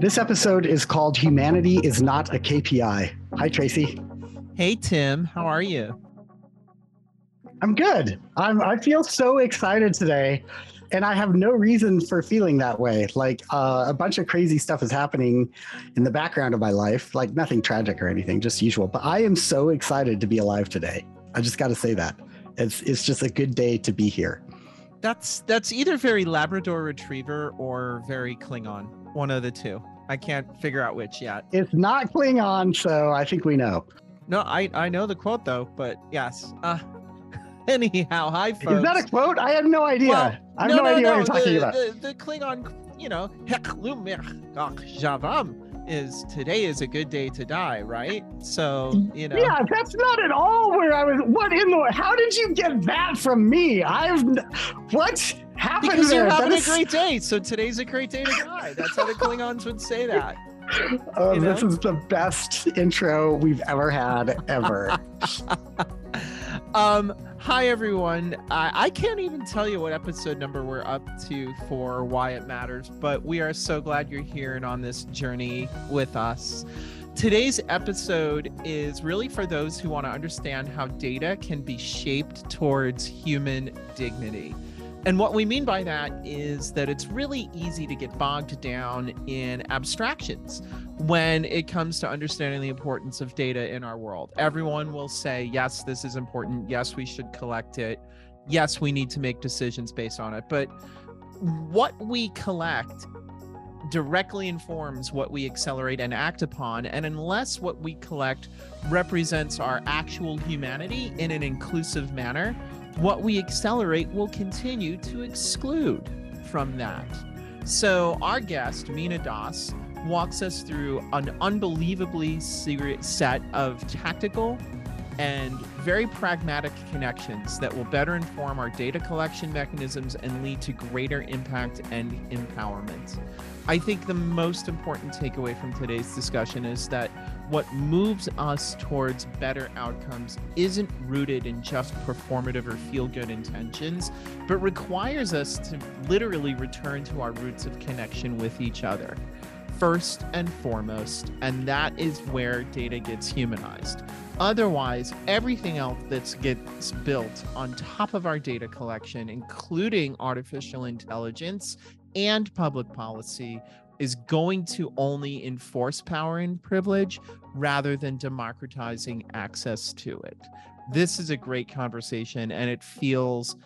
This episode is called Humanity is Not a KPI. Hi, Tracy. Hey, Tim. How are you? I'm good. I'm, I feel so excited today, and I have no reason for feeling that way. Like uh, a bunch of crazy stuff is happening in the background of my life, like nothing tragic or anything, just usual. But I am so excited to be alive today. I just got to say that it's it's just a good day to be here. That's that's either very Labrador Retriever or very Klingon one of the two. I can't figure out which yet. It's not Klingon, so I think we know. No, I I know the quote though, but yes. Uh anyhow, hi folks. Is that a quote? I have no idea. Well, I have no, no, idea no, what you're talking the, about. The, the Klingon, you know, Javam is today is a good day to die, right? So, you know. Yeah, that's not at all where I was. What in the how did you get that from me? I've what? happened because there? you're having a great day. So today's a great day to die. That's how the Klingons would say that. Oh, you know? this is the best intro we've ever had ever. um, hi everyone. I, I can't even tell you what episode number we're up to for why it matters, but we are so glad you're here and on this journey with us. Today's episode is really for those who want to understand how data can be shaped towards human dignity. And what we mean by that is that it's really easy to get bogged down in abstractions when it comes to understanding the importance of data in our world. Everyone will say, yes, this is important. Yes, we should collect it. Yes, we need to make decisions based on it. But what we collect directly informs what we accelerate and act upon. And unless what we collect represents our actual humanity in an inclusive manner, what we accelerate will continue to exclude from that. So, our guest, Mina Das, walks us through an unbelievably serious set of tactical and very pragmatic connections that will better inform our data collection mechanisms and lead to greater impact and empowerment. I think the most important takeaway from today's discussion is that what moves us towards better outcomes isn't rooted in just performative or feel good intentions, but requires us to literally return to our roots of connection with each other first and foremost, and that is where data gets humanized. Otherwise, everything else that gets built on top of our data collection, including artificial intelligence and public policy is going to only enforce power and privilege rather than democratizing access to it. This is a great conversation and it feels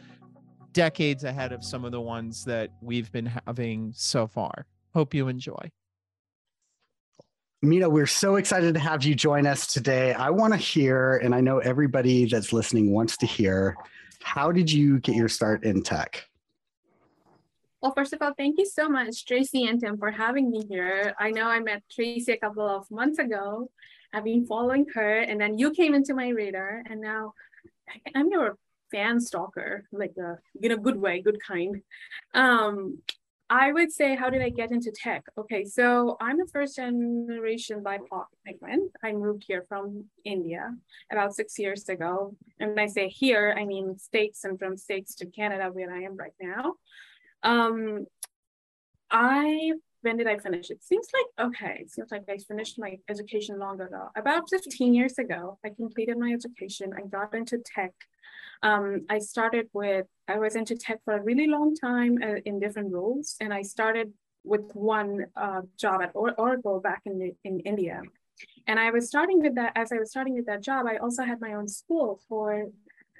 decades ahead of some of the ones that we've been having so far. Hope you enjoy. Mina, we're so excited to have you join us today. I want to hear, and I know everybody that's listening wants to hear, how did you get your start in tech? Well, first of all, thank you so much, Tracy and Tim, for having me here. I know I met Tracy a couple of months ago. I've been following her, and then you came into my radar, and now I'm your fan stalker, like a in a good way, good kind. Um, I would say, how did I get into tech? Okay, so I'm a first generation BIPOC migrant. I moved here from India about six years ago. And when I say here, I mean states and from states to Canada, where I am right now. Um, I when did I finish? It seems like okay. It seems like I finished my education long ago. About 15 years ago, I completed my education. I got into tech. Um, I started with I was into tech for a really long time uh, in different roles, and I started with one uh, job at or- Oracle back in in India. And I was starting with that. As I was starting with that job, I also had my own school for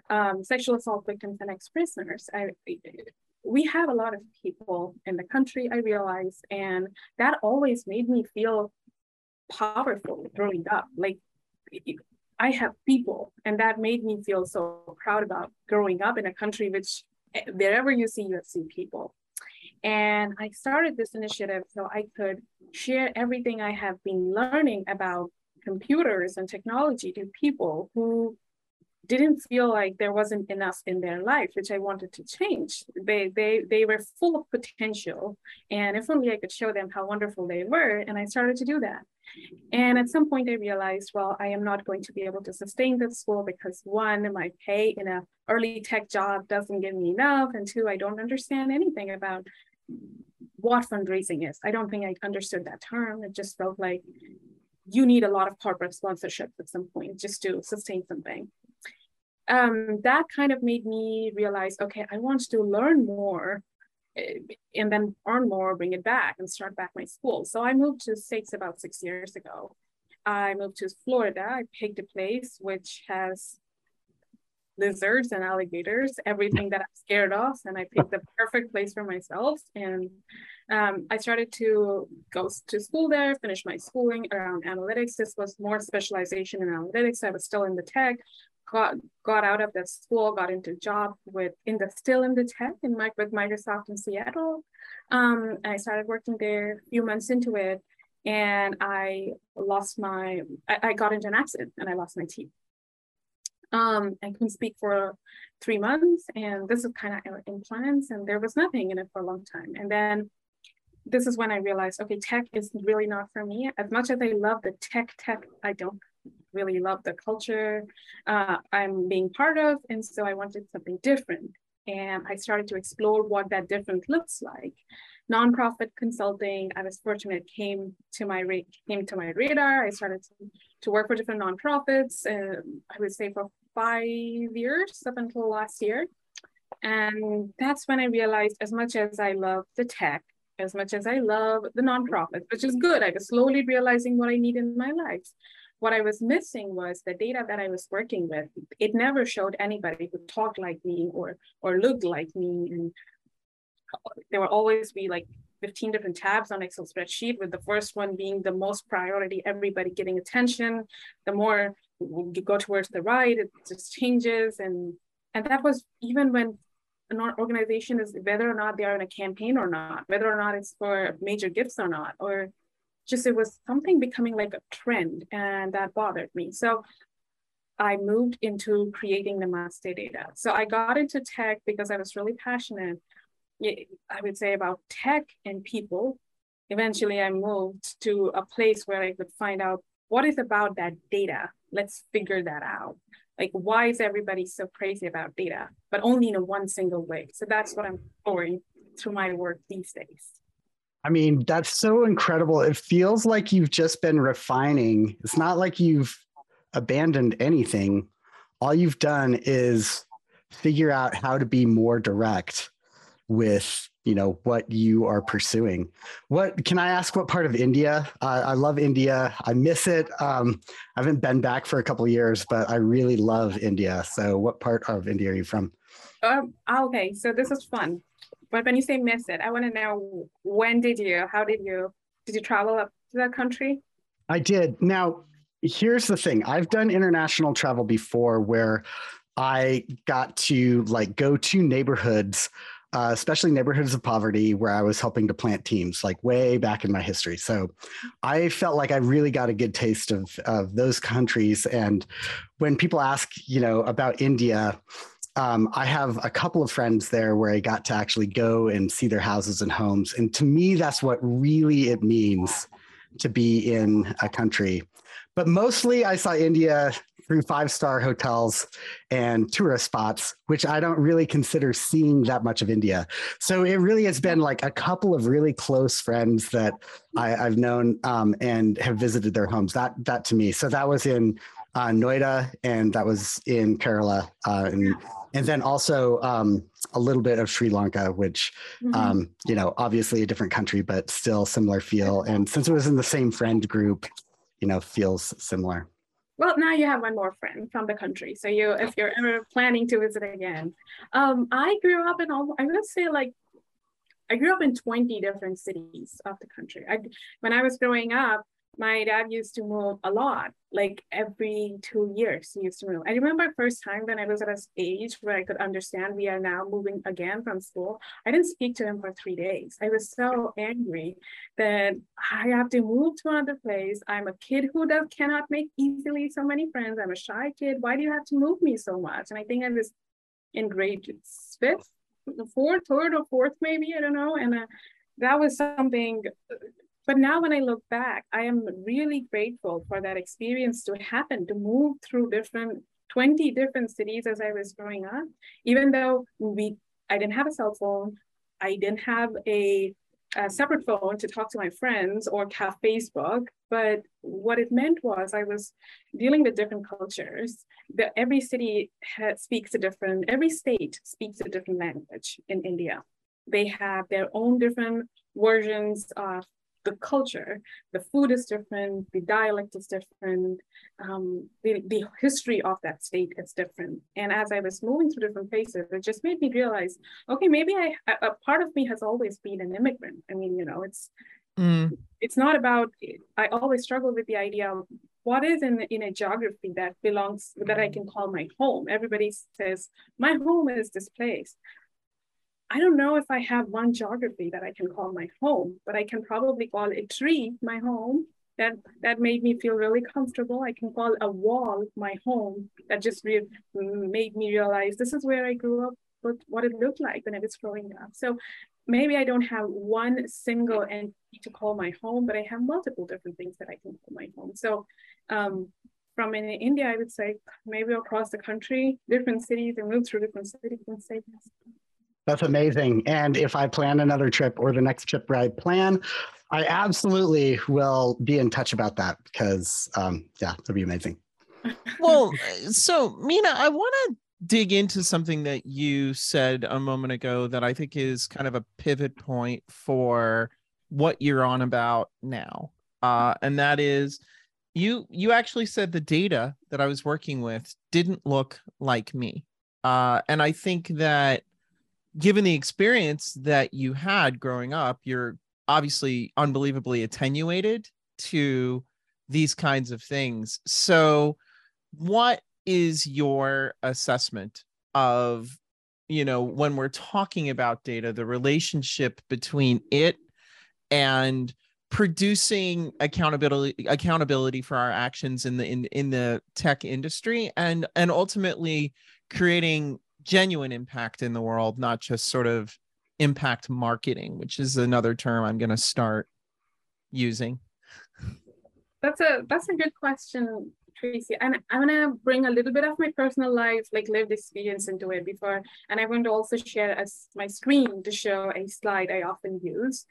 um, sexual assault victims and ex-prisoners. I we have a lot of people in the country, I realize, and that always made me feel powerful growing up. Like I have people, and that made me feel so proud about growing up in a country which eh, wherever you see, you see people. And I started this initiative so I could share everything I have been learning about computers and technology to people who didn't feel like there wasn't enough in their life, which I wanted to change. They they they were full of potential, and if only I could show them how wonderful they were, and I started to do that. And at some point, I realized, well, I am not going to be able to sustain this school because one, my pay in a early tech job doesn't give me enough, and two, I don't understand anything about what fundraising is. I don't think I understood that term. It just felt like you need a lot of corporate sponsorship at some point just to sustain something um, that kind of made me realize, okay, I want to learn more eh, and then earn more, bring it back and start back my school. So I moved to States about six years ago. I moved to Florida. I picked a place which has lizards and alligators, everything that I'm scared of. And I picked the perfect place for myself. And um, I started to go to school there, finish my schooling around analytics. This was more specialization in analytics. I was still in the tech, got got out of the school, got into job with in the still in the tech in with Microsoft in Seattle. Um, I started working there a few months into it, and I lost my I, I got into an accident and I lost my teeth. Um, I couldn't speak for three months, and this is kind of implants, and there was nothing in it for a long time. And then this is when I realized, okay, tech is really not for me. As much as I love the tech, tech, I don't really love the culture uh, I'm being part of. And so I wanted something different. And I started to explore what that different looks like. Nonprofit consulting, I was fortunate came to my came to my radar. I started to, to work for different nonprofits. Uh, I would say for five years up until last year. And that's when I realized as much as I love the tech, as much as I love the nonprofits, which is good, I was slowly realizing what I need in my life what I was missing was the data that I was working with. It never showed anybody who talked like me or or looked like me. And there will always be like 15 different tabs on Excel spreadsheet, with the first one being the most priority, everybody getting attention. The more you go towards the right, it just changes. And and that was even when an organization is whether or not they are in a campaign or not, whether or not it's for major gifts or not, or just it was something becoming like a trend and that bothered me. So I moved into creating the master data. So I got into tech because I was really passionate, I would say about tech and people. Eventually I moved to a place where I could find out what is about that data. Let's figure that out. Like why is everybody so crazy about data, but only in a one single way. So that's what I'm exploring through my work these days. I mean, that's so incredible. It feels like you've just been refining. It's not like you've abandoned anything. All you've done is figure out how to be more direct with you know what you are pursuing. What can i ask what part of india? Uh, i love india. I miss it. Um, i haven't been back for a couple years but i really love india. So what part of india are you from? Um, okay. So this is fun but when you say miss it, I want to know when did you, how did you, did you travel up to that country? I did. Now, here's the thing I've done international travel before where I got to like go to neighborhoods uh, especially neighborhoods of poverty where I was helping to plant teams like way back in my history. So I felt like I really got a good taste of, of those countries. And when people ask, you know, about India, um, I have a couple of friends there where I got to actually go and see their houses and homes. And to me, that's what really it means to be in a country. But mostly I saw India through five star hotels and tourist spots, which I don't really consider seeing that much of India. So it really has been like a couple of really close friends that I, have known um, and have visited their homes. That that to me. So that was in uh, Noida and that was in Kerala. Uh, and and then also um, a little bit of Sri Lanka, which mm-hmm. um, you know, obviously a different country, but still similar feel. And since it was in the same friend group, you know, feels similar. Well, now you have one more friend from the country. So you, if you're ever planning to visit again, um, I grew up in all. I would say like I grew up in 20 different cities of the country. I, when I was growing up, my dad used to move a lot, like every two years he used to move. I remember first time when I was at an age where I could understand we are now moving again from school. I didn't speak to him for three days. I was so angry that I have to move to another place. I'm a kid who does cannot make easily so many friends. I'm a shy kid. Why do you have to move me so much? And I think I was in grade fifth, fourth, third or fourth, maybe, I don't know. And uh, that was something but now when I look back, I am really grateful for that experience to happen, to move through different 20 different cities as I was growing up, even though we I didn't have a cell phone, I didn't have a, a separate phone to talk to my friends or have Facebook. But what it meant was I was dealing with different cultures. That every city speaks a different, every state speaks a different language in India. They have their own different versions of the culture, the food is different, the dialect is different, um, the, the history of that state is different. And as I was moving through different places, it just made me realize, okay, maybe I, a part of me has always been an immigrant. I mean, you know, it's, mm. it's not about, I always struggle with the idea of what is in, in a geography that belongs, that I can call my home. Everybody says, my home is this place. I don't know if I have one geography that I can call my home, but I can probably call a tree my home. That that made me feel really comfortable. I can call a wall my home. That just re- made me realize this is where I grew up, what, what it looked like when I was growing up. So maybe I don't have one single entity to call my home, but I have multiple different things that I can call my home. So um, from in India, I would say maybe across the country, different cities and move through different cities and say that's amazing. And if I plan another trip or the next trip I plan, I absolutely will be in touch about that because, um, yeah, that'd be amazing. well, so Mina, I want to dig into something that you said a moment ago that I think is kind of a pivot point for what you're on about now. Uh, and that is you you actually said the data that I was working with didn't look like me. Uh, and I think that given the experience that you had growing up, you're obviously unbelievably attenuated to these kinds of things. So, what is your assessment of, you know, when we're talking about data, the relationship between it and producing accountability accountability for our actions in the in, in the tech industry and and ultimately creating genuine impact in the world, not just sort of impact marketing, which is another term I'm going to start using. That's a that's a good question, Tracy. And I'm gonna bring a little bit of my personal life, like lived experience into it before. And I'm going to also share as my screen to show a slide I often use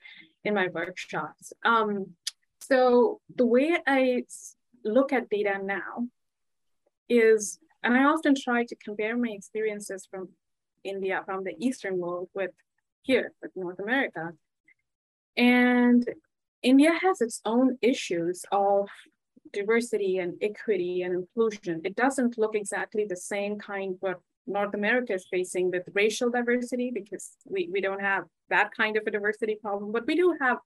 in my workshops. Um, so the way I look at data now is and I often try to compare my experiences from India, from the Eastern world with here, with North America. And India has its own issues of diversity and equity and inclusion. It doesn't look exactly the same kind what North America is facing with racial diversity because we, we don't have that kind of a diversity problem, but we do have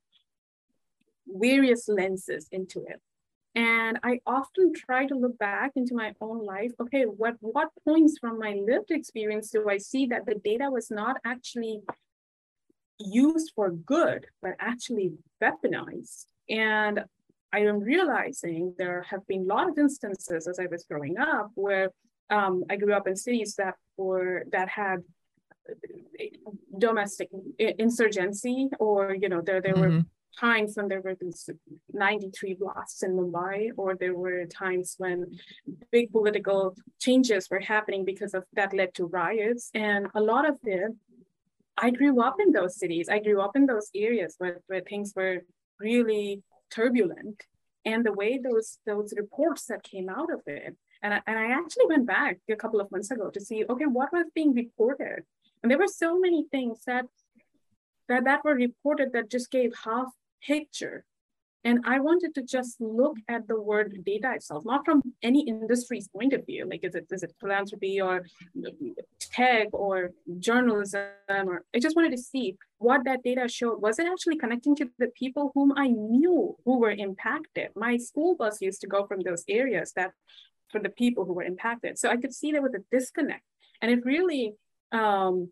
various lenses into it. And I often try to look back into my own life. Okay, what, what points from my lived experience do I see that the data was not actually used for good, but actually weaponized? And I am realizing there have been a lot of instances as I was growing up where um, I grew up in cities that were that had domestic insurgency or you know there there mm-hmm. were times when there were these 93 blasts in Mumbai, or there were times when big political changes were happening because of that led to riots. And a lot of it, I grew up in those cities. I grew up in those areas where, where things were really turbulent. And the way those those reports that came out of it, and I, and I actually went back a couple of months ago to see, okay, what was being reported? And there were so many things that that, that were reported that just gave half picture And I wanted to just look at the word data itself, not from any industry's point of view, like is it is it philanthropy or tech or journalism, or I just wanted to see what that data showed. Was it actually connecting to the people whom I knew who were impacted? My school bus used to go from those areas that for the people who were impacted. So I could see there was a disconnect. And it really um,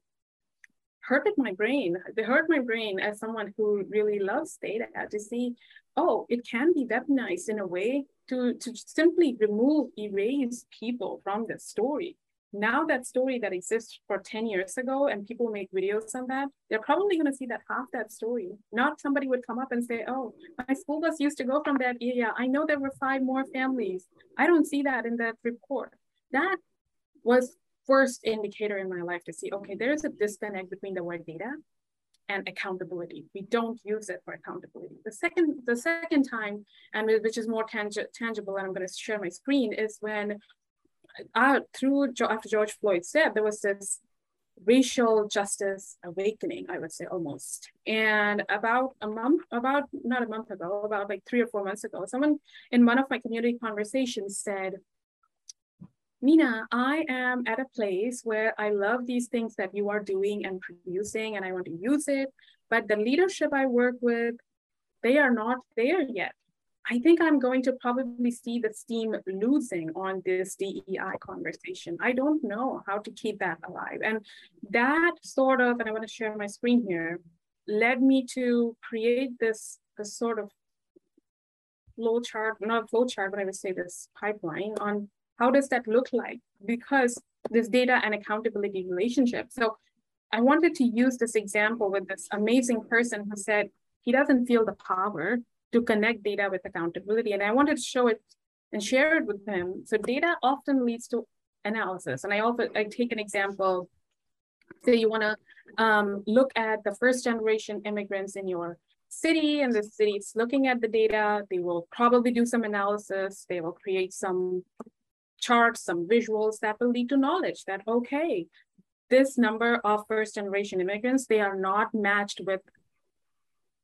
hurted my brain. It hurt my brain as someone who really loves data to see, oh, it can be weaponized in a way to, to simply remove, erase people from the story. Now that story that exists for 10 years ago and people make videos on that, they're probably gonna see that half that story. Not somebody would come up and say, oh, my school bus used to go from that area. I know there were five more families. I don't see that in that report. That was first indicator in my life to see, okay, there's a disconnect between the word data and accountability. We don't use it for accountability. The second, the second time, and which is more tangi tangible, and I'm going to share my screen, is when uh, through after George Floyd said there was this racial justice awakening, I would say almost. And about a month, about not a month ago, about like three or four months ago, someone in one of my community conversations said, Mina, I am at a place where I love these things that you are doing and producing, and I want to use it. But the leadership I work with, they are not there yet. I think I'm going to probably see the steam losing on this DEI conversation. I don't know how to keep that alive. And that sort of, and I want to share my screen here, led me to create this, this sort of flow chart, not flow chart, but I would say this pipeline on how does that look like? Because this data and accountability relationship. So I wanted to use this example with this amazing person who said he doesn't feel the power to connect data with accountability. And I wanted to show it and share it with him. So data often leads to analysis. And I also I take an example. Say you want to um, look at the first generation immigrants in your city and the city's looking at the data. They will probably do some analysis. They will create some charts, some visuals that will lead to knowledge that, okay, this number of first generation immigrants, they are not matched with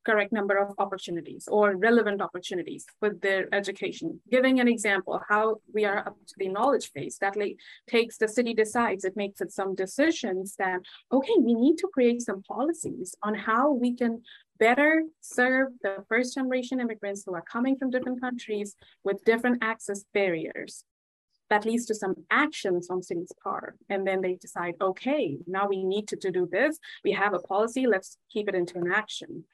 correct number of opportunities or relevant opportunities for their education. Giving an example, how we are up to the knowledge phase that like takes the city decides, it makes it some decisions that, okay, we need to create some policies on how we can better serve the first generation immigrants who are coming from different countries with different access barriers that leads to some actions on city's part. And then they decide, okay, now we need to, to do this. We have a policy, let's keep it into an action.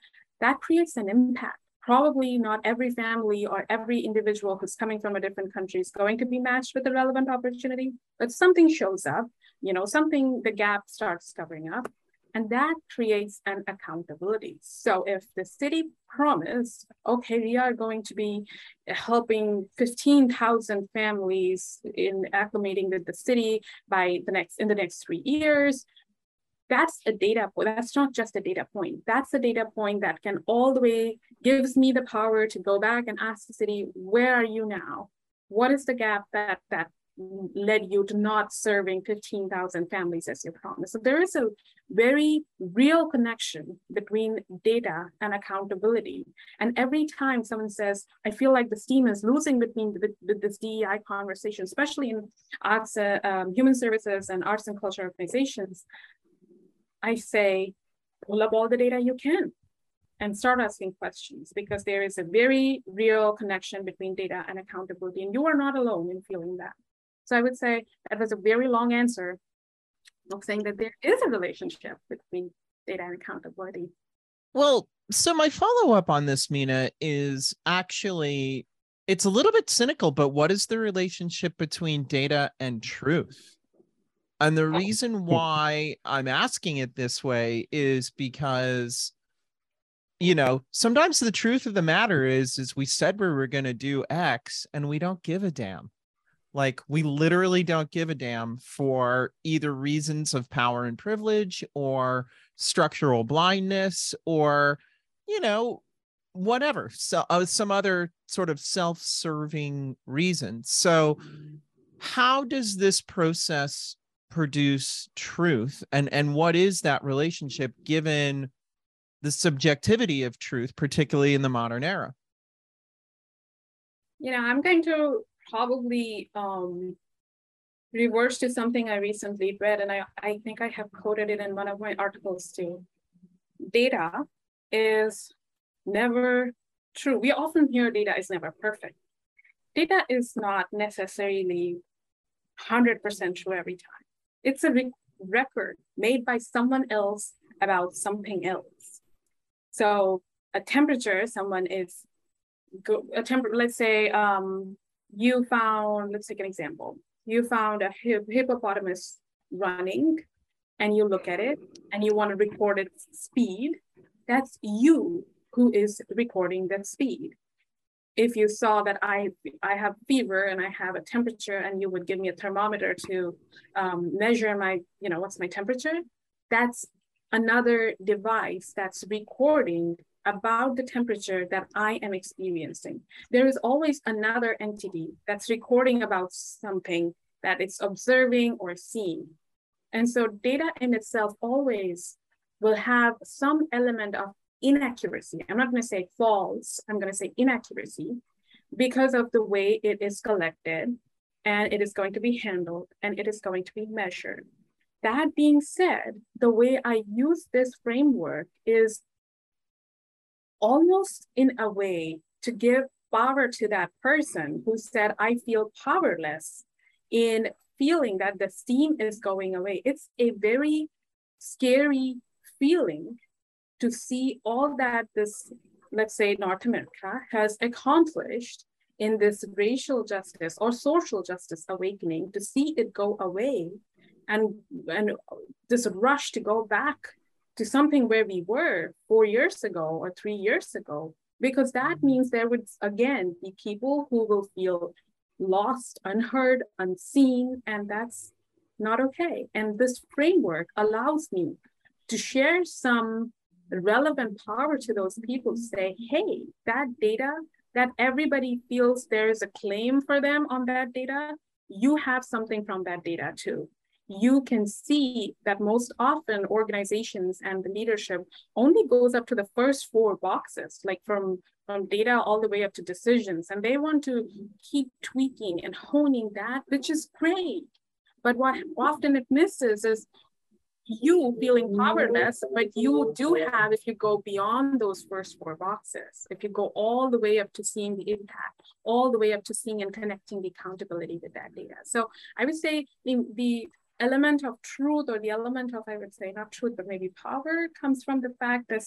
That creates an impact. Probably not every family or every individual who's coming from a different country is going to be matched with the relevant opportunity, but something shows up, you know, something, the gap starts covering up. And that creates an accountability. So if the city promised, okay, we are going to be helping 15,000 families in acclimating with the city by the next in the next three years, that's a data point. That's not just a data point. That's a data point that can all the way gives me the power to go back and ask the city, where are you now? What is the gap that that led you to not serving 15,000 families as you promised. So there is a very real connection between data and accountability. And every time someone says, I feel like the steam is losing between this DEI conversation, especially in arts, uh, um, human services and arts and culture organizations, I say, pull up all the data you can and start asking questions because there is a very real connection between data and accountability. And you are not alone in feeling that. So I would say that was a very long answer of saying that there is a relationship between data and accountability. Well, so my follow up on this, Mina, is actually it's a little bit cynical, but what is the relationship between data and truth? And the reason why I'm asking it this way is because you know, sometimes the truth of the matter is is we said we were going to do X and we don't give a damn. Like we literally don't give a damn for either reasons of power and privilege or structural blindness or, you know, whatever. So uh, some other sort of self-serving reason. So how does this process produce truth and and what is that relationship given the subjectivity of truth particularly in the modern era You know, I'm going to probably um, reverse to something I recently read, and I, I think I have quoted it in one of my articles too. Data is never true. We often hear data is never perfect. Data is not necessarily 100% true every time. It's a re record made by someone else about something else. So a temperature, someone is, a temper, let's say um, you found, let's take an example. You found a hippopotamus running and you look at it and you want to record its speed. That's you who is recording that speed. If you saw that I, I have fever and I have a temperature and you would give me a thermometer to um, measure my, you know, what's my temperature, that's another device that's recording about the temperature that I am experiencing. There is always another entity that's recording about something that it's observing or seeing. And so data in itself always will have some element of inaccuracy. I'm not going to say false, I'm going to say inaccuracy because of the way it is collected and it is going to be handled and it is going to be measured. That being said, the way I use this framework is almost in a way to give power to that person who said, I feel powerless in feeling that the steam is going away. It's a very scary feeling to see all that this, let's say, North America has accomplished in this racial justice or social justice awakening, to see it go away and, and this rush to go back to something where we were four years ago or three years ago, because that mm-hmm. means there would again be people who will feel lost, unheard, unseen, and that's not okay. And this framework allows me to share some relevant power to those people to say, hey, that data that everybody feels there's a claim for them on that data, you have something from that data too you can see that most often organizations and the leadership only goes up to the first four boxes, like from, from data all the way up to decisions. And they want to keep tweaking and honing that, which is great. But what often it misses is you feeling powerless, but you do have, if you go beyond those first four boxes, if you go all the way up to seeing the impact, all the way up to seeing and connecting the accountability with that data. So I would say the, the element of truth or the element of, I would say, not truth, but maybe power comes from the fact that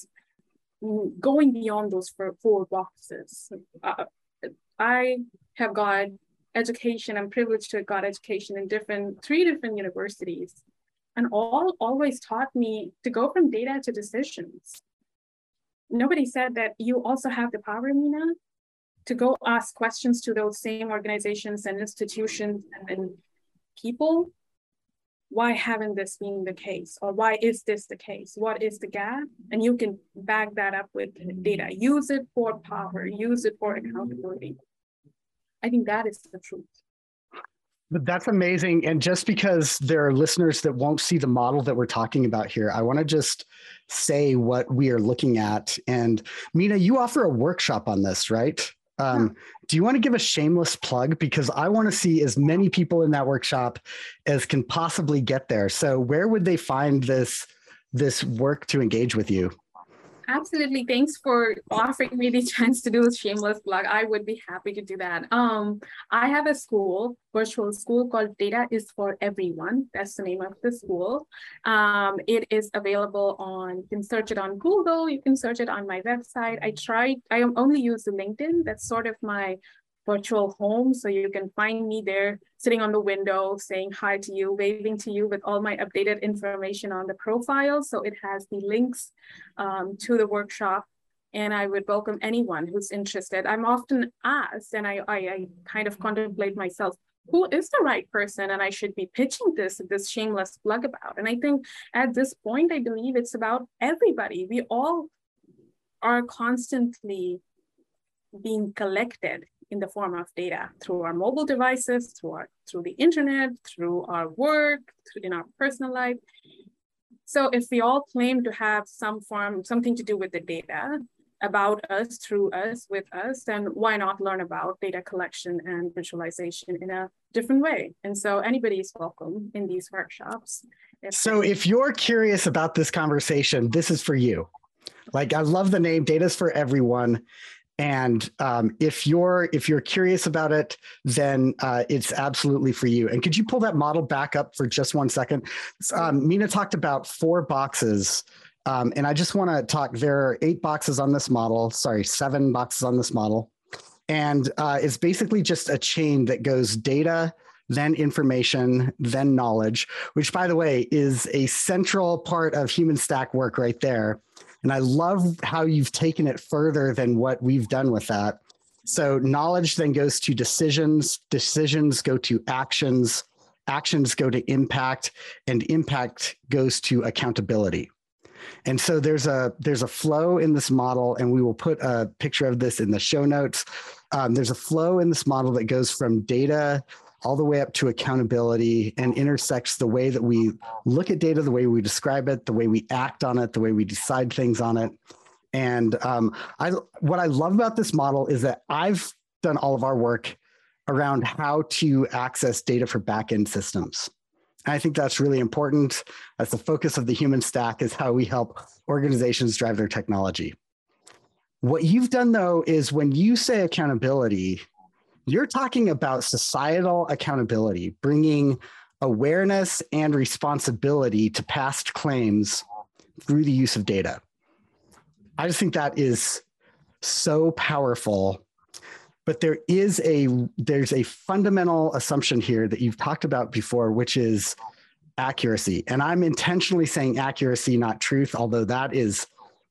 going beyond those four boxes. Uh, I have got education, I'm privileged to have got education in different, three different universities and all always taught me to go from data to decisions. Nobody said that you also have the power, Mina, to go ask questions to those same organizations and institutions and people why haven't this been the case? Or why is this the case? What is the gap? And you can back that up with data. Use it for power. Use it for accountability. I think that is the truth. But that's amazing. And just because there are listeners that won't see the model that we're talking about here, I want to just say what we are looking at. And Mina, you offer a workshop on this, right? Um, do you want to give a shameless plug? Because I want to see as many people in that workshop as can possibly get there. So where would they find this this work to engage with you? Absolutely. Thanks for offering me the chance to do a shameless plug. I would be happy to do that. Um, I have a school, virtual school called Data is for Everyone. That's the name of the school. Um, it is available on, you can search it on Google, you can search it on my website. I tried, I only use the LinkedIn. That's sort of my virtual home. So you can find me there sitting on the window, saying hi to you, waving to you with all my updated information on the profile. So it has the links um, to the workshop. And I would welcome anyone who's interested. I'm often asked, and I, I, I kind of contemplate myself, who is the right person and I should be pitching this this shameless plug about. And I think at this point, I believe it's about everybody. We all are constantly being collected in the form of data through our mobile devices, through, our, through the internet, through our work, through in our personal life. So if we all claim to have some form, something to do with the data, about us, through us, with us, then why not learn about data collection and visualization in a different way? And so anybody is welcome in these workshops. If so if you're curious about this conversation, this is for you. Like I love the name Data's for Everyone. And um, if you're if you're curious about it, then uh, it's absolutely for you. And could you pull that model back up for just one second? Um, Mina talked about four boxes um, and I just want to talk. There are eight boxes on this model. Sorry, seven boxes on this model, and uh, it's basically just a chain that goes data, then information, then knowledge. Which, by the way, is a central part of human stack work right there. And I love how you've taken it further than what we've done with that. So knowledge then goes to decisions. Decisions go to actions. Actions go to impact, and impact goes to accountability. And so there's a there's a flow in this model, and we will put a picture of this in the show notes. Um, there's a flow in this model that goes from data all the way up to accountability and intersects the way that we look at data, the way we describe it, the way we act on it, the way we decide things on it. And um, I, what I love about this model is that I've done all of our work around how to access data for backend systems. And I think that's really important. That's the focus of the human stack is how we help organizations drive their technology. What you've done though is when you say accountability, you're talking about societal accountability, bringing awareness and responsibility to past claims through the use of data. I just think that is so powerful but there is a there's a fundamental assumption here that you've talked about before which is accuracy and i'm intentionally saying accuracy not truth although that is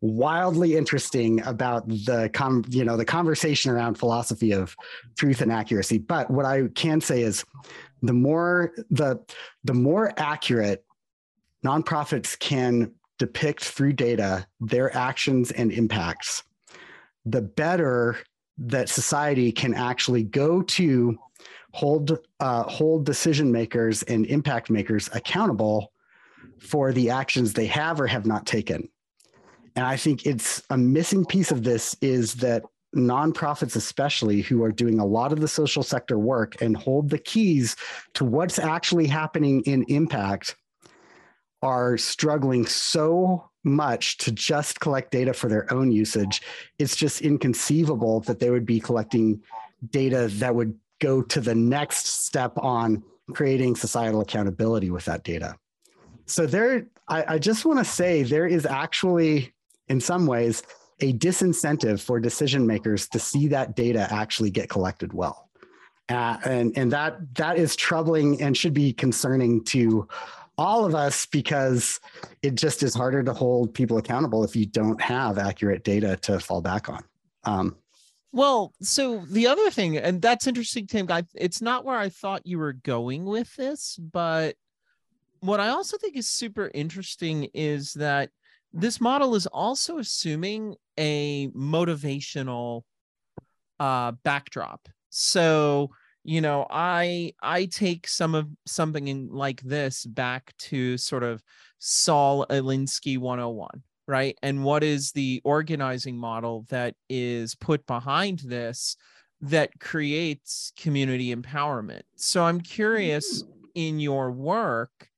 wildly interesting about the com, you know the conversation around philosophy of truth and accuracy but what i can say is the more the the more accurate nonprofits can depict through data their actions and impacts the better that society can actually go to hold uh, hold decision makers and impact makers accountable for the actions they have or have not taken. And I think it's a missing piece of this is that nonprofits, especially who are doing a lot of the social sector work and hold the keys to what's actually happening in impact, are struggling so much to just collect data for their own usage. It's just inconceivable that they would be collecting data that would go to the next step on creating societal accountability with that data. So there, I, I just want to say there is actually, in some ways, a disincentive for decision makers to see that data actually get collected well. Uh, and and that that is troubling and should be concerning to all of us because it just is harder to hold people accountable if you don't have accurate data to fall back on. Um, well, so the other thing, and that's interesting, Tim. Guy, it's not where I thought you were going with this, but what I also think is super interesting is that this model is also assuming a motivational uh, backdrop. So you know i i take some of something in like this back to sort of saul alinsky 101 right? And what is the organizing model that is put behind this that creates community empowerment? So i'm curious in your work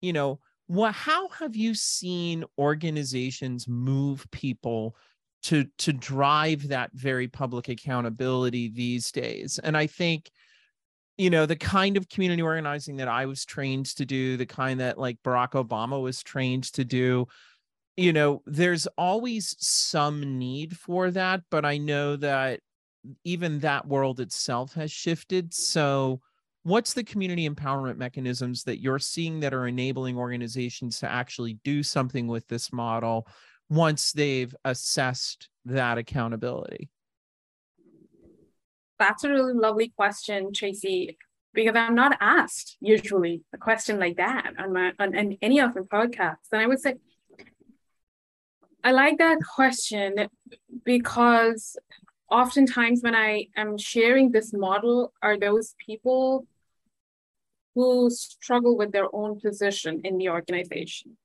you know what how have you seen organizations move people to to drive that very public accountability these days? And i think you know the kind of community organizing that i was trained to do the kind that like barack obama was trained to do you know there's always some need for that but i know that even that world itself has shifted. So what's the community empowerment mechanisms that you're seeing that are enabling organizations to actually do something with this model once they've assessed that accountability? That's a really lovely question, Tracy, because I'm not asked usually a question like that on my on, on any of the podcasts. And I would say I like that question because oftentimes when I am sharing this model are those people who struggle with their own position in the organization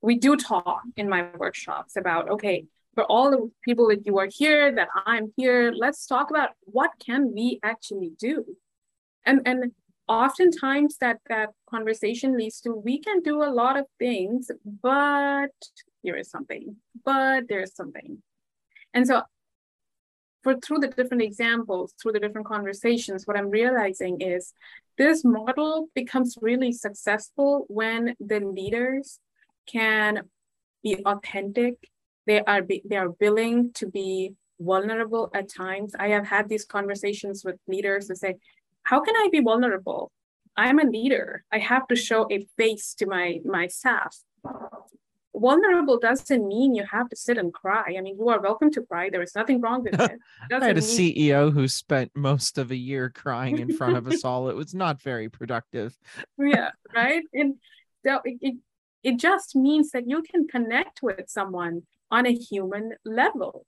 we do talk in my workshops about okay for all the people that you are here, that I'm here, let's talk about what can we actually do. And and oftentimes that that conversation leads to we can do a lot of things, but here is something, but there's something. And so for through the different examples, through the different conversations, what I'm realizing is this model becomes really successful when the leaders can be authentic. They are be, they are willing to be vulnerable at times. I have had these conversations with leaders to say, how can I be vulnerable? I'm a leader. I have to show a face to my my staff vulnerable doesn't mean you have to sit and cry. I mean, you are welcome to cry. There is nothing wrong with it. I had a mean... CEO who spent most of a year crying in front of us all. It was not very productive. yeah, right. And so it, it, it just means that you can connect with someone on a human level.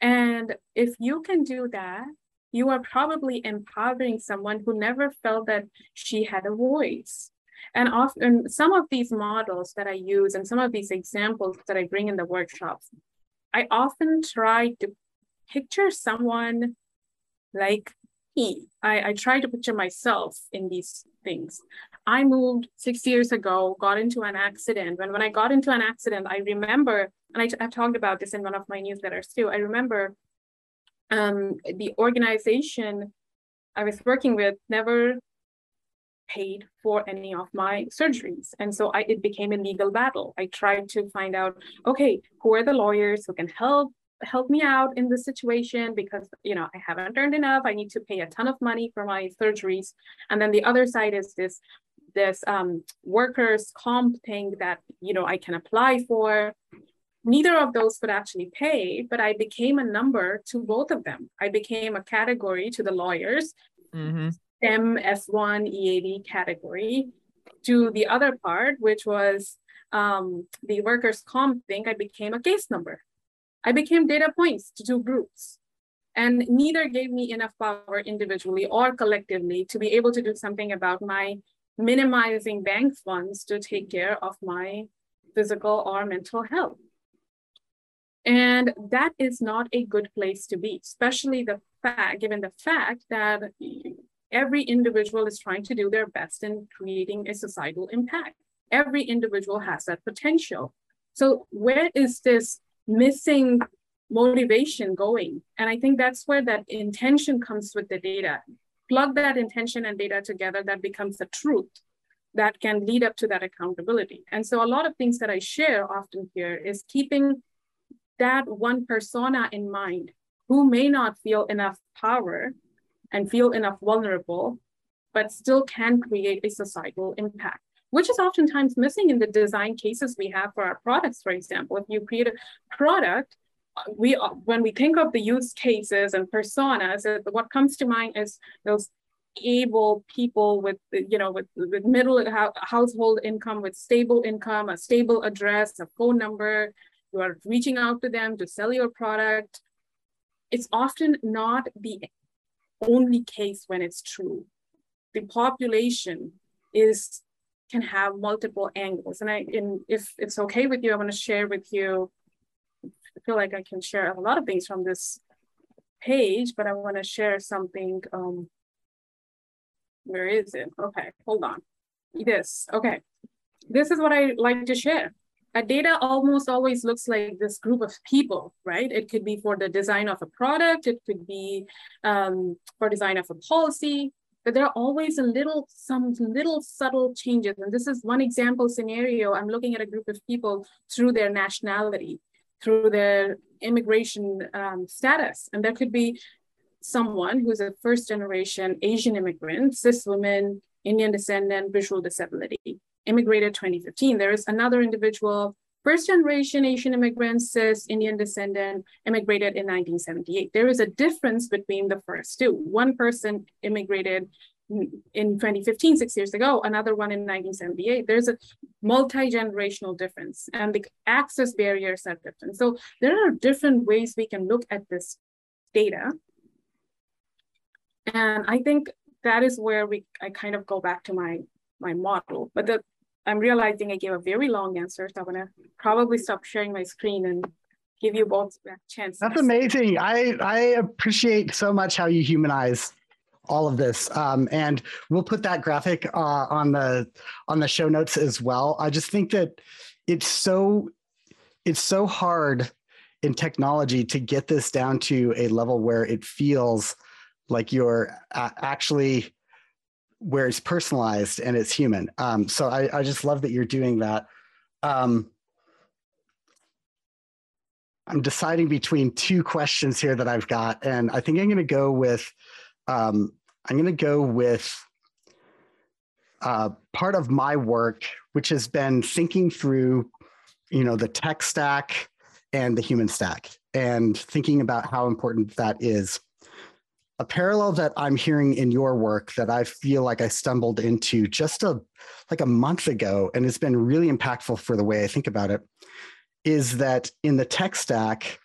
And if you can do that, you are probably empowering someone who never felt that she had a voice and often some of these models that I use and some of these examples that I bring in the workshops, I often try to picture someone like me. I, I try to picture myself in these things. I moved six years ago, got into an accident. When, when I got into an accident, I remember, and I, I've talked about this in one of my newsletters too. I remember um, the organization I was working with never paid for any of my surgeries. And so I, it became a legal battle. I tried to find out, okay, who are the lawyers who can help help me out in this situation because you know I haven't earned enough. I need to pay a ton of money for my surgeries. And then the other side is this this um, workers comp thing that you know I can apply for. Neither of those could actually pay, but I became a number to both of them. I became a category to the lawyers mm-hmm. STEM F1 EAD category to the other part, which was um, the workers' comp thing, I became a case number. I became data points to two groups. And neither gave me enough power individually or collectively to be able to do something about my minimizing bank funds to take care of my physical or mental health. And that is not a good place to be, especially the fact, given the fact that every individual is trying to do their best in creating a societal impact. Every individual has that potential. So where is this missing motivation going? And I think that's where that intention comes with the data. Plug that intention and data together, that becomes the truth that can lead up to that accountability. And so a lot of things that I share often here is keeping that one persona in mind who may not feel enough power and feel enough vulnerable, but still can create a societal impact, which is oftentimes missing in the design cases we have for our products, for example. If you create a product, we when we think of the use cases and personas, what comes to mind is those able people with you know with, with middle household income with stable income a stable address a phone number you are reaching out to them to sell your product it's often not the only case when it's true. The population is can have multiple angles. And I and if it's okay with you, I want to share with you. I feel like I can share a lot of things from this page, but I want to share something. Um, where is it? Okay, hold on. This, okay. This is what I like to share a data almost always looks like this group of people, right? It could be for the design of a product, it could be um, for design of a policy, but there are always a little, some little subtle changes. And this is one example scenario. I'm looking at a group of people through their nationality, through their immigration um, status. And there could be someone who's a first generation Asian immigrant, cis woman, Indian descendant, visual disability immigrated 2015. There is another individual, first generation Asian immigrant, cis Indian descendant, immigrated in 1978. There is a difference between the first two. One person immigrated in 2015, six years ago, another one in 1978. There's a multi-generational difference and the access barriers are different. So there are different ways we can look at this data. And I think that is where we I kind of go back to my my model. But the I'm realizing I gave a very long answer, so I'm gonna probably stop sharing my screen and give you both a chance. That's amazing. I I appreciate so much how you humanize all of this, um, and we'll put that graphic uh, on the on the show notes as well. I just think that it's so it's so hard in technology to get this down to a level where it feels like you're actually where it's personalized and it's human. Um, so I, I just love that you're doing that. Um, I'm deciding between two questions here that I've got, and I think I'm going to go with um, I'm going to go with uh, part of my work, which has been thinking through, you know, the tech stack and the human stack, and thinking about how important that is. A parallel that I'm hearing in your work that I feel like I stumbled into just a like a month ago, and it's been really impactful for the way I think about it, is that in the tech stack,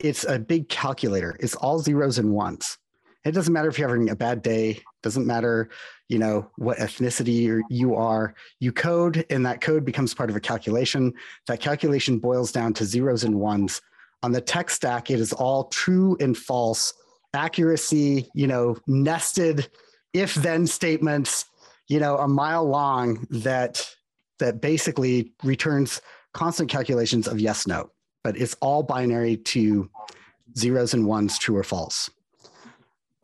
it's a big calculator. It's all zeros and ones. It doesn't matter if you're having a bad day. Doesn't matter, you know, what ethnicity you are. You code, and that code becomes part of a calculation. That calculation boils down to zeros and ones. On the tech stack, it is all true and false, accuracy, you know, nested if-then statements, you know, a mile long that that basically returns constant calculations of yes, no, but it's all binary to zeros and ones, true or false.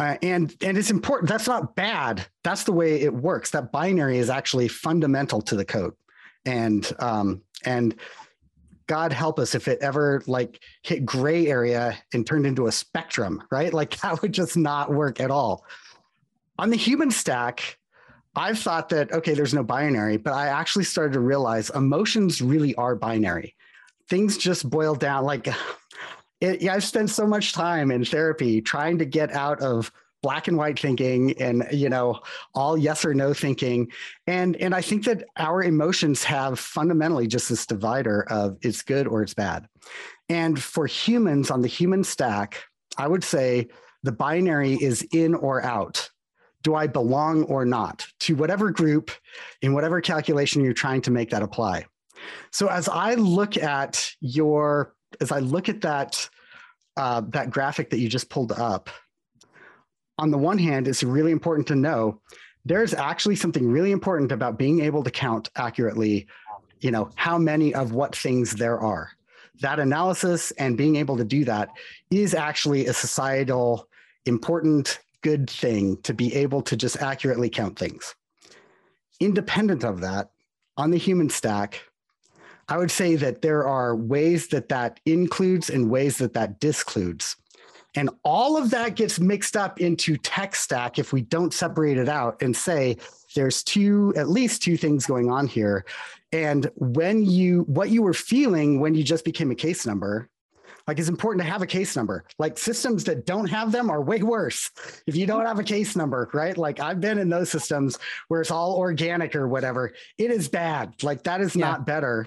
Uh, and and it's important. That's not bad. That's the way it works. That binary is actually fundamental to the code, and um, and God help us if it ever like hit gray area and turned into a spectrum, right? Like that would just not work at all. On the human stack, I've thought that, okay, there's no binary, but I actually started to realize emotions really are binary. Things just boil down like it, yeah, I've spent so much time in therapy trying to get out of black and white thinking and you know all yes or no thinking. And and i think that our emotions have fundamentally just this divider of it's good or it's bad. And for humans on the human stack i would say the binary is in or out. Do I belong or not to whatever group in whatever calculation you're trying to make that apply? So as I look at your, as I look at that, uh, that graphic that you just pulled up, on the one hand, it's really important to know there's actually something really important about being able to count accurately, you know, how many of what things there are. That analysis and being able to do that is actually a societal important good thing to be able to just accurately count things. Independent of that, on the human stack, I would say that there are ways that that includes and ways that that discludes. And all of that gets mixed up into tech stack if we don't separate it out and say there's two, at least two things going on here. And when you, what you were feeling when you just became a case number like it's important to have a case number. Like systems that don't have them are way worse if you don't have a case number, right? Like I've been in those systems where it's all organic or whatever. It is bad. Like that is yeah. not better.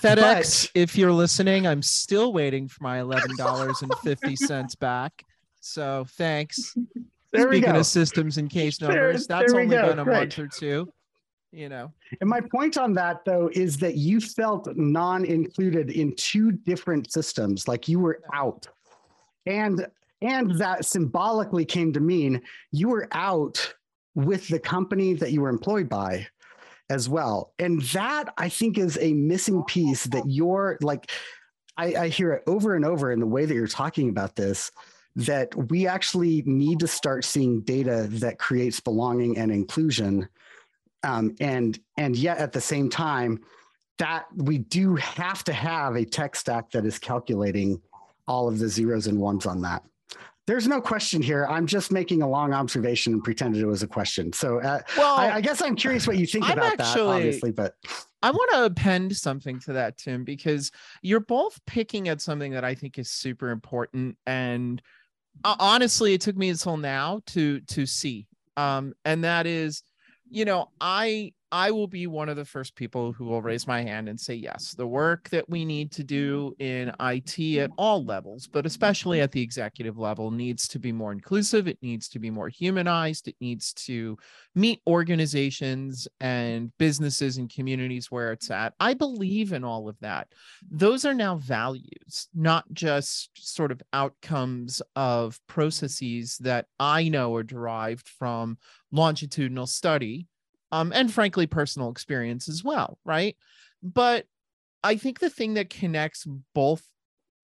FedEx, but, if you're listening, I'm still waiting for my $11.50 back. So thanks. There Speaking of systems and case numbers, there, that's there only been a right. month or two you know. And my point on that though is that you felt non-included in two different systems, like you were out. And and that symbolically came to mean you were out with the company that you were employed by as well. And that I think is a missing piece that you're like I, I hear it over and over in the way that you're talking about this that we actually need to start seeing data that creates belonging and inclusion um, and and yet at the same time that we do have to have a tech stack that is calculating all of the zeros and ones on that there's no question here. I'm just making a long observation and pretended it was a question. So, uh, well, I, I, guess I'm curious what you think I'm about actually, that, obviously. But I want to append something to that, Tim, because you're both picking at something that I think is super important. And uh, honestly, it took me until now to to see, um, and that is you know, I I will be one of the first people who will raise my hand and say, yes, the work that we need to do in IT at all levels, but especially at the executive level, needs to be more inclusive. It needs to be more humanized. It needs to meet organizations and businesses and communities where it's at. I believe in all of that. Those are now values, not just sort of outcomes of processes that I know are derived from longitudinal study um, and frankly, personal experience as well, right? But I think the thing that connects both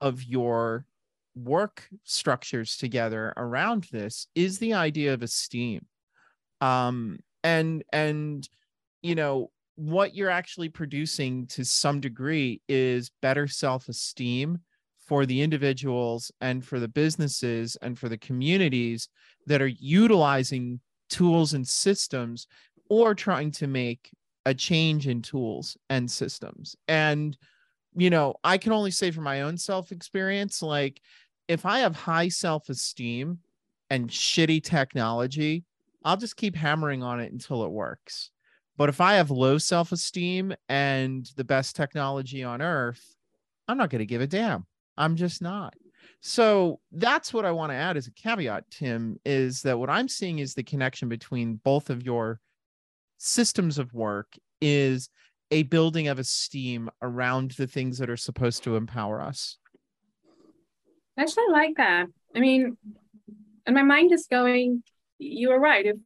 of your work structures together around this is the idea of esteem. Um, and and you know what you're actually producing to some degree is better self-esteem for the individuals and for the businesses and for the communities that are utilizing tools and systems or trying to make a change in tools and systems. And, you know, I can only say from my own self experience, like if I have high self esteem and shitty technology, I'll just keep hammering on it until it works. But if I have low self esteem and the best technology on earth, I'm not going to give a damn. I'm just not. So that's what I want to add as a caveat, Tim, is that what I'm seeing is the connection between both of your systems of work is a building of esteem around the things that are supposed to empower us. Actually, I like that. I mean, and my mind is going, you are right. If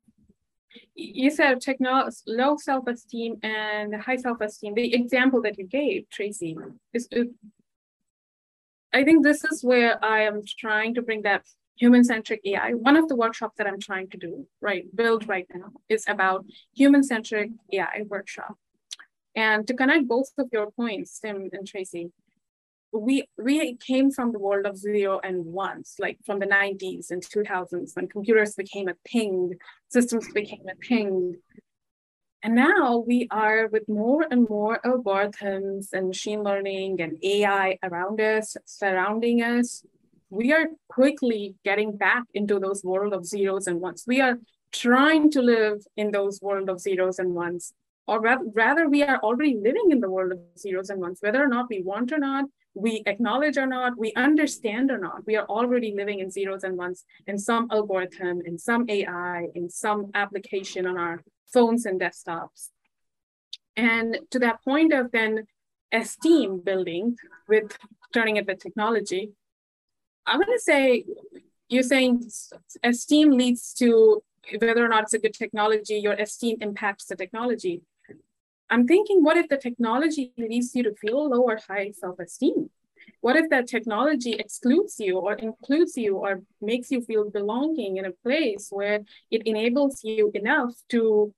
you said low self-esteem and high self-esteem, the example that you gave, Tracy, is, I think this is where I am trying to bring that human-centric AI. One of the workshops that I'm trying to do, right, build right now is about human-centric AI workshop. And to connect both of your points, Tim and Tracy, we we came from the world of zero and ones, like from the 90s and 2000s when computers became a thing, systems became a thing. And now we are with more and more algorithms and machine learning and AI around us, surrounding us we are quickly getting back into those world of zeros and ones. We are trying to live in those world of zeros and ones, or rather, rather we are already living in the world of zeros and ones, whether or not we want or not, we acknowledge or not, we understand or not, we are already living in zeros and ones in some algorithm, in some AI, in some application on our phones and desktops. And to that point of then esteem building with turning it with technology, I'm going to say you're saying esteem leads to whether or not it's a good technology, your esteem impacts the technology. I'm thinking, what if the technology leads you to feel low or high self esteem? What if that technology excludes you or includes you or makes you feel belonging in a place where it enables you enough to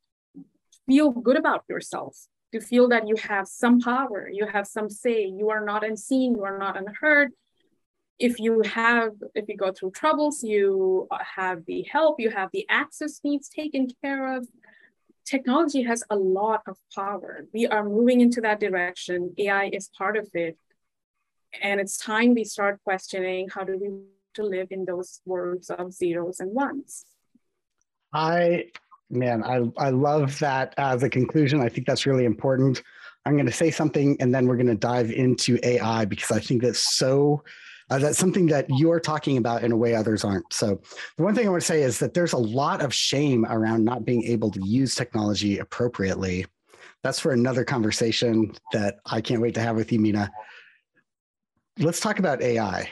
feel good about yourself, to feel that you have some power, you have some say, you are not unseen, you are not unheard, if you have if you go through troubles you have the help you have the access needs taken care of. Technology has a lot of power. We are moving into that direction. Ai is part of it. And it's time we start questioning how do we to live in those worlds of zeros and ones. I man i i love that as a conclusion. I think that's really important. I'm going to say something and then we're going to dive into ai because i think that's so uh, that's something that you're talking about in a way others aren't. So, the one thing I want to say is that there's a lot of shame around not being able to use technology appropriately. That's for another conversation that I can't wait to have with you, Mina. Let's talk about AI.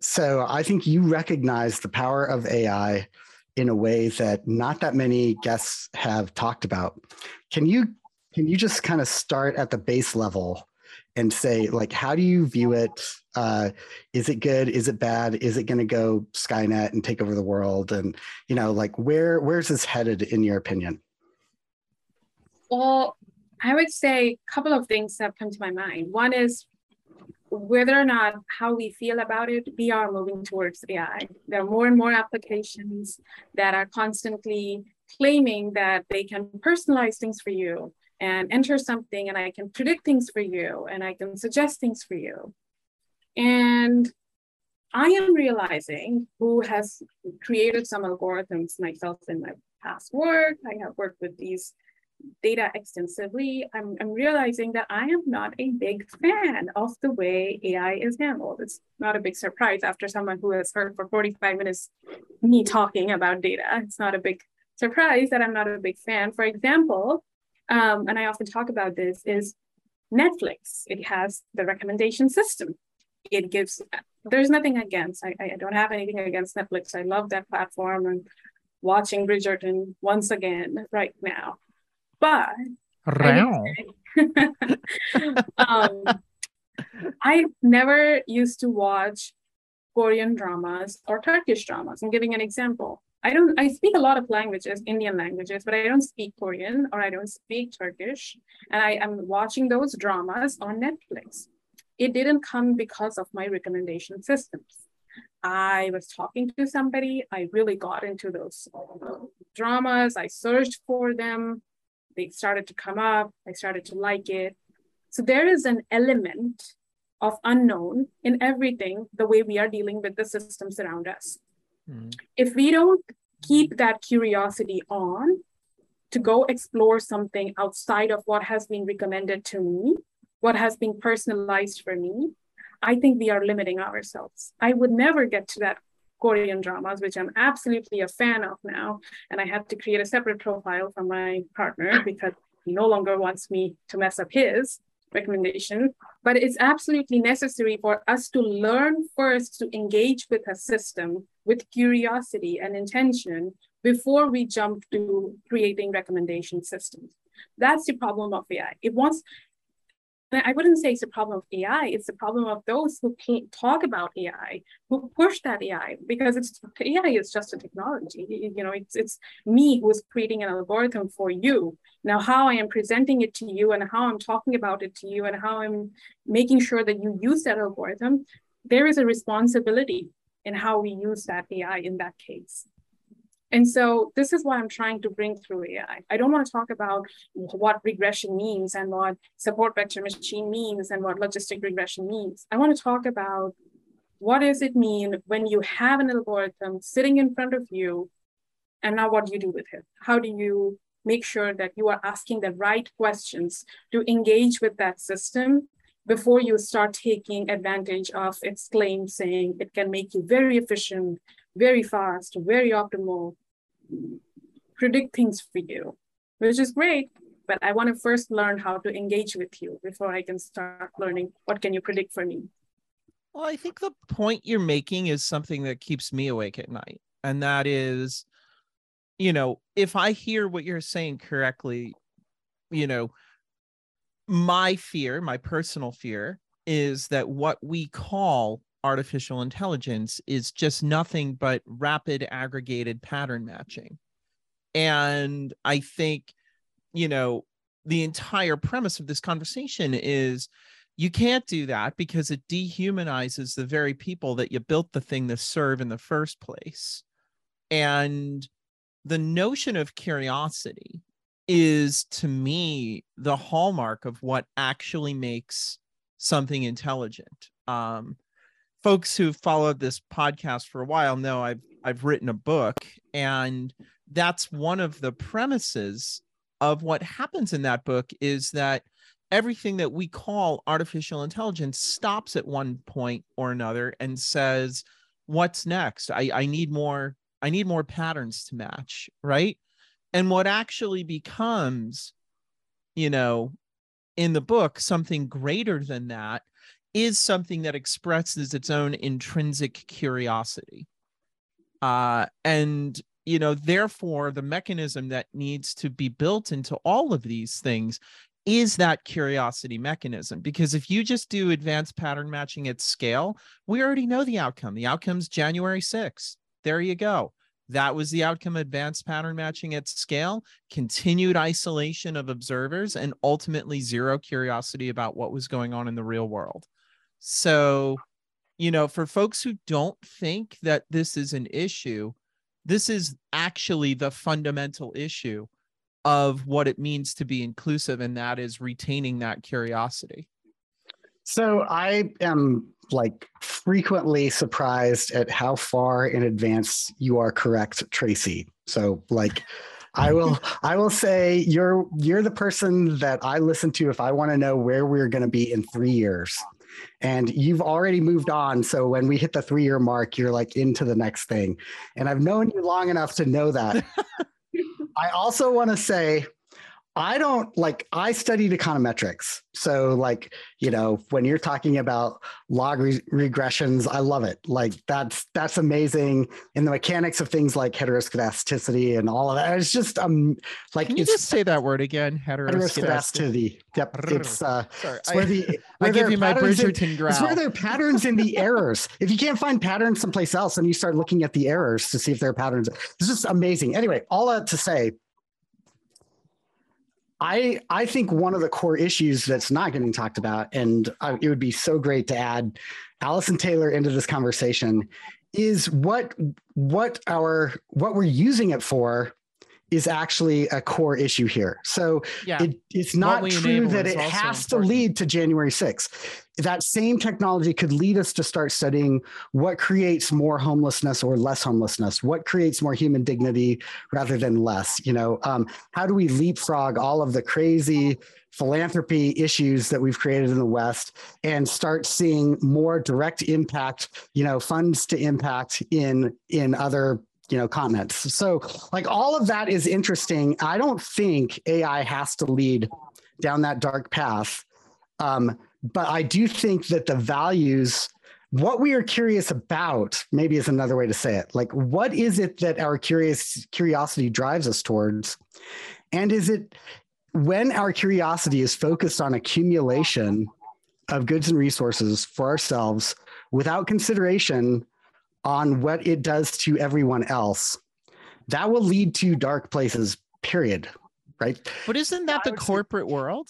So, I think you recognize the power of AI in a way that not that many guests have talked about. Can you can you just kind of start at the base level and say like how do you view it? Uh, is it good? Is it bad? Is it going to go skynet and take over the world? And you know like where where's this headed in your opinion? Well i would say a couple of things have come to my mind. One is whether or not how we feel about it we are moving towards ai there are more and more applications that are constantly claiming that they can personalize things for you and enter something and I can predict things for you and I can suggest things for you. And I am realizing who has created some algorithms myself in my past work. I have worked with these data extensively, I'm, I'm realizing that I am not a big fan of the way AI is handled. It's not a big surprise after someone who has heard for 45 minutes me talking about data. It's not a big surprise that I'm not a big fan. For example, um, and I often talk about this, is Netflix. It has the recommendation system. It gives, there's nothing against, I, I don't have anything against Netflix. I love that platform and watching Bridgerton once again right now. But um, I never used to watch Korean dramas or Turkish dramas. I'm giving an example. I don't I speak a lot of languages, Indian languages, but I don't speak Korean or I don't speak Turkish. And I am watching those dramas on Netflix. It didn't come because of my recommendation systems. I was talking to somebody, I really got into those dramas, I searched for them, they started to come up, I started to like it. So there is an element of unknown in everything, the way we are dealing with the systems around us. If we don't keep that curiosity on to go explore something outside of what has been recommended to me, what has been personalized for me, I think we are limiting ourselves. I would never get to that Korean dramas, which I'm absolutely a fan of now. And I had to create a separate profile for my partner because he no longer wants me to mess up his recommendation. But it's absolutely necessary for us to learn first to engage with a system with curiosity and intention before we jump to creating recommendation systems. That's the problem of AI. It wants I wouldn't say it's a problem of AI. It's a problem of those who can't talk about AI, who push that AI, because it's AI is just a technology. You know, it's it's me who is creating an algorithm for you. Now, how I am presenting it to you, and how I'm talking about it to you, and how I'm making sure that you use that algorithm, there is a responsibility in how we use that AI in that case. And so this is what I'm trying to bring through AI. I don't want to talk about what regression means and what support vector machine means and what logistic regression means. I want to talk about what does it mean when you have an algorithm sitting in front of you and now what do you do with it? How do you make sure that you are asking the right questions to engage with that system before you start taking advantage of its claim saying it can make you very efficient, very fast, very optimal, predict things for you, which is great. But I want to first learn how to engage with you before I can start learning what can you predict for me. Well, I think the point you're making is something that keeps me awake at night. And that is, you know, if I hear what you're saying correctly, you know, my fear, my personal fear, is that what we call artificial intelligence is just nothing but rapid aggregated pattern matching. And I think, you know, the entire premise of this conversation is you can't do that because it dehumanizes the very people that you built the thing to serve in the first place. And the notion of curiosity is to me the hallmark of what actually makes something intelligent. Um, folks who've followed this podcast for a while know I've I've written a book and that's one of the premises of what happens in that book is that everything that we call artificial intelligence stops at one point or another and says what's next? I I need more I need more patterns to match right? And what actually becomes you know in the book something greater than that is something that expresses its own intrinsic curiosity. Uh, and, you know, therefore, the mechanism that needs to be built into all of these things is that curiosity mechanism. Because if you just do advanced pattern matching at scale, we already know the outcome. The outcome's January 6th. There you go. That was the outcome advanced pattern matching at scale, continued isolation of observers, and ultimately zero curiosity about what was going on in the real world. So, you know, for folks who don't think that this is an issue, this is actually the fundamental issue of what it means to be inclusive, and that is retaining that curiosity. So I am like frequently surprised at how far in advance you are correct, Tracy. So like I will I will say you're you're the person that I listen to if I want to know where we're going to be in 3 years. And you've already moved on, so when we hit the 3 year mark, you're like into the next thing. And I've known you long enough to know that. I also want to say I don't like, I studied econometrics. So, like, you know, when you're talking about log re- regressions, I love it. Like, that's, that's amazing. And the mechanics of things like heteroscedasticity and all of that. It's just, um, like, Can you just say that word again? Heteroscedasticity. heteroscedasticity. Yep. It's, uh, Sorry. it's where I, the, I where there give you my in- Bridgerton growl. it's where there are patterns in the errors. If you can't find patterns someplace else, then you start looking at the errors to see if there are patterns. It's just amazing. Anyway, all that to say, I I think one of the core issues that's not getting talked about, and I, it would be so great to add Allison Taylor into this conversation, is what what our what we're using it for is actually a core issue here. So yeah. it, it's not true that it has to lead to January 6th. That same technology could lead us to start studying what creates more homelessness or less homelessness, what creates more human dignity rather than less. You know, um, how do we leapfrog all of the crazy philanthropy issues that we've created in the West and start seeing more direct impact, you know, funds to impact in in other you know continents so like all of that is interesting. I don't think ai has to lead down that dark path. Um, but i do think that the values what we are curious about maybe is another way to say it. Like what is it that our curious curiosity drives us towards? And is it when our curiosity is focused on accumulation of goods and resources for ourselves without consideration on what it does to everyone else, that will lead to dark places, period. Right. But isn't that the would say- corporate world?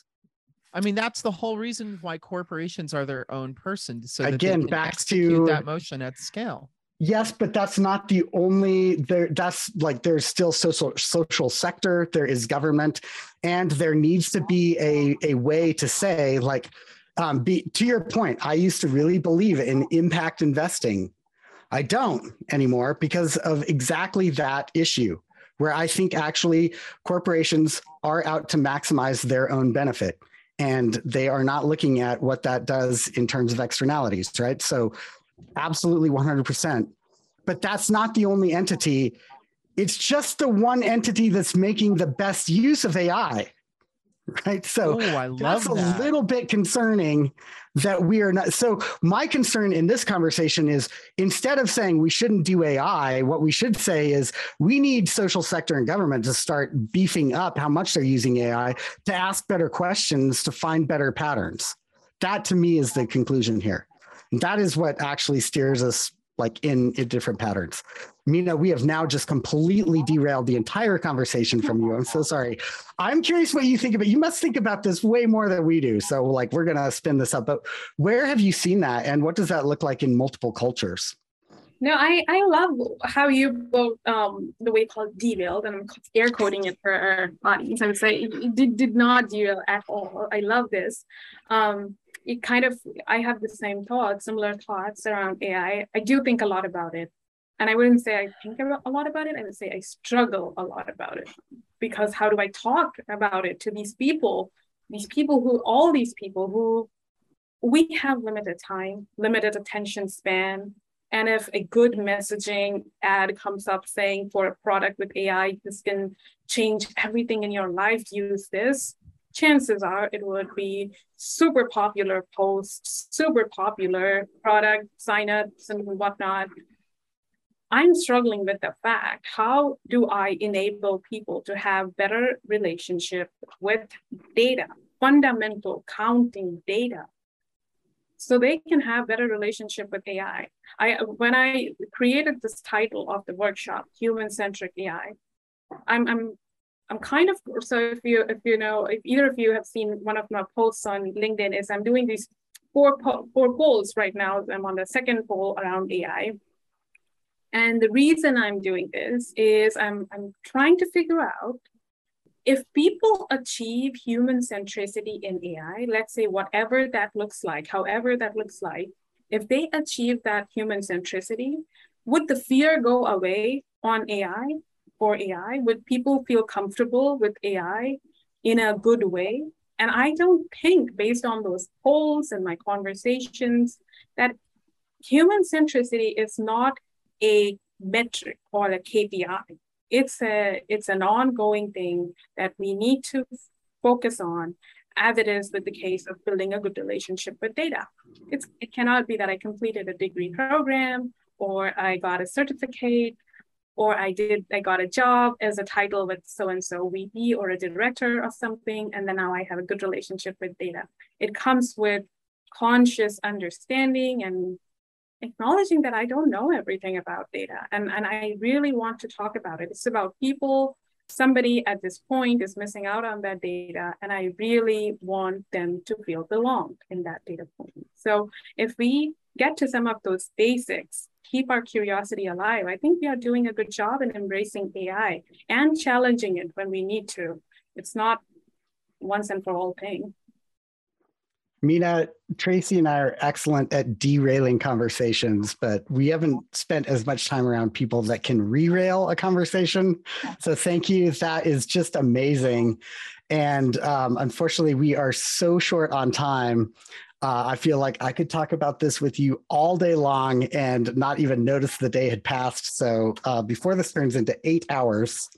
I mean, that's the whole reason why corporations are their own person. So Again, back to- that motion at scale. Yes, but that's not the only there that's like there's still social social sector, there is government, and there needs to be a, a way to say, like, um, be to your point, I used to really believe in impact investing. I don't anymore because of exactly that issue, where I think actually corporations are out to maximize their own benefit. And they are not looking at what that does in terms of externalities, right? So absolutely 100%. But that's not the only entity. It's just the one entity that's making the best use of AI, right? So Oh, that's a that. little bit concerning that we are not. So, my concern in this conversation is instead of saying we shouldn't do AI, what we should say is we need social sector and government to start beefing up how much they're using AI to ask better questions to find better patterns. That to me is the conclusion here. And that is what actually steers us like in, in different patterns. Mina, we have now just completely derailed the entire conversation from you. I'm so sorry. I'm curious what you think about. You must think about this way more than we do. So, like, we're gonna spin this up. But where have you seen that, and what does that look like in multiple cultures? No, I, I love how you both um the way called derailed and I'm air coding it for our audience. I would say it, did, did not derail at all. I love this. Um, it kind of I have the same thoughts, similar thoughts around AI. I do think a lot about it, and I wouldn't say I think a lot about it. I would say I struggle a lot about it because how do I talk about it to these people? These people who all these people who we have limited time, limited attention span, and if a good messaging ad comes up saying for a product with AI, this can change everything in your life, use this, chances are it would be super popular posts, super popular product signups and whatnot. I'm struggling with the fact, how do I enable people to have better relationship with data, fundamental counting data? so they can have better relationship with AI. I when I created this title of the workshop, human centric AI, I'm I'm I'm kind of so if you if you know if either of you have seen one of my posts on LinkedIn is I'm doing these four po- four polls right now. I'm on the second poll around AI. And the reason I'm doing this is I'm I'm trying to figure out if people achieve human centricity in AI, let's say whatever that looks like, however that looks like, if they achieve that human centricity, would the fear go away on AI? for AI? Would people feel comfortable with AI in a good way? And I don't think, based on those polls and my conversations, that human centricity is not a metric or a KPI. It's a it's an ongoing thing that we need to focus on as it is with the case of building a good relationship with data. It's, it cannot be that I completed a degree program or I got a certificate or I did, I got a job as a title with so-and-so VP or a director of something, and then now I have a good relationship with data. It comes with conscious understanding and acknowledging that I don't know everything about data. And, and I really want to talk about it. It's about people somebody at this point is missing out on that data and i really want them to feel belonged in that data point so if we get to some of those basics keep our curiosity alive i think we are doing a good job in embracing ai and challenging it when we need to it's not once and for all thing Mina, Tracy and I are excellent at derailing conversations, but we haven't spent as much time around people that can re-rail a conversation. So thank you. That is just amazing. And um, unfortunately, we are so short on time. Uh, I feel like I could talk about this with you all day long and not even notice the day had passed. So uh, before this turns into eight hours,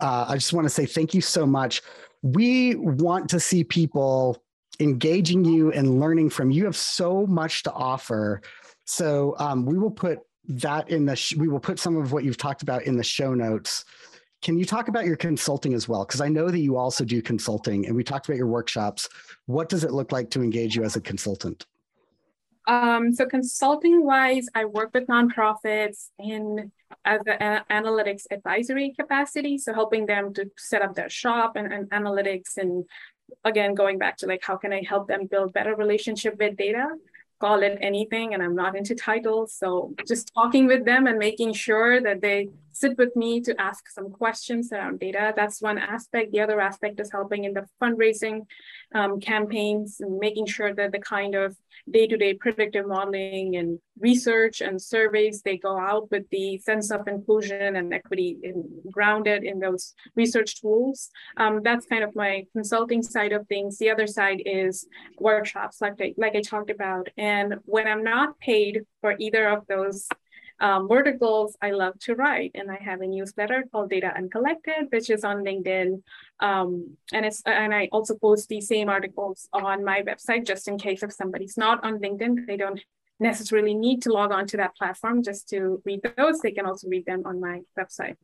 uh, I just want to say thank you so much. We want to see people engaging you and learning from you. Have so much to offer. So um, we will put that in the sh- we will put some of what you've talked about in the show notes. Can you talk about your consulting as well? Because i know that you also do consulting and we talked about your workshops. What does it look like to engage you as a consultant? Um, so consulting wise i work with nonprofits in as an analytics advisory capacity so helping them to set up their shop and, and analytics and again, going back to like, how can I help them build better relationship with data? Call it anything, and I'm not into titles. So just talking with them and making sure that they sit with me to ask some questions around data. That's one aspect. The other aspect is helping in the fundraising um, campaigns and making sure that the kind of day-to-day predictive modeling and research and surveys, they go out with the sense of inclusion and equity in, grounded in those research tools. Um, that's kind of my consulting side of things. The other side is workshops, like like I talked about. And when I'm not paid for either of those um, verticals I love to write. And I have a newsletter called Data Uncollected, which is on LinkedIn. Um, and it's and I also post these same articles on my website just in case if somebody's not on LinkedIn, they don't necessarily need to log on to that platform just to read those. They can also read them on my website.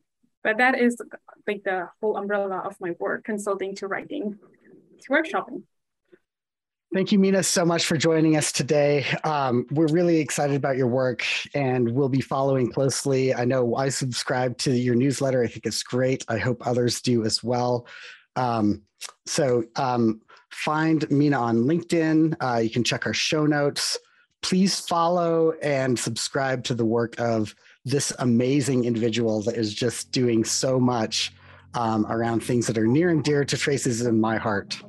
But that is like the whole umbrella of my work, consulting to writing to workshopping. Thank you, Mina, so much for joining us today. Um, we're really excited about your work and we'll be following closely. I know I subscribe to your newsletter. I think it's great. I hope others do as well. Um, so um, find Mina on LinkedIn. Uh, you can check our show notes. Please follow and subscribe to the work of this amazing individual that is just doing so much um, around things that are near and dear to Tracy's in my heart.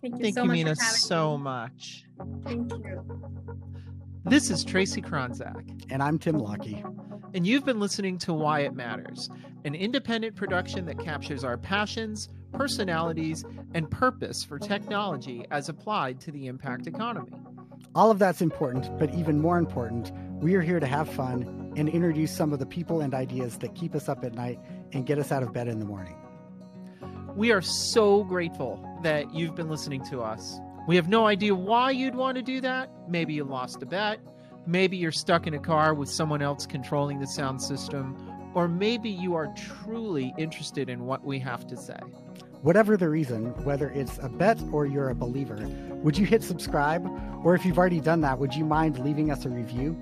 Thank you Thank so you, much Mina, for having so me. much. Thank you. This is Tracy Kronzak, And I'm Tim Lockie. and you've been listening to Why It Matters, an independent production that captures our passions, personalities, and purpose for technology as applied to the impact economy. All of that's important, but even more important, we are here to have fun and introduce some of the people and ideas that keep us up at night and get us out of bed in the morning. We are so grateful that you've been listening to us. We have no idea why you'd want to do that. Maybe you lost a bet. Maybe you're stuck in a car with someone else controlling the sound system. Or maybe you are truly interested in what we have to say. Whatever the reason, whether it's a bet or you're a believer, would you hit subscribe? Or if you've already done that, would you mind leaving us a review?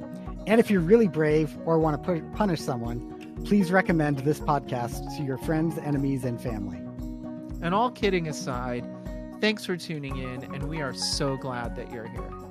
And if you're really brave or want to punish someone, please recommend this podcast to your friends, enemies, and family. And all kidding aside, thanks for tuning in, and we are so glad that you're here.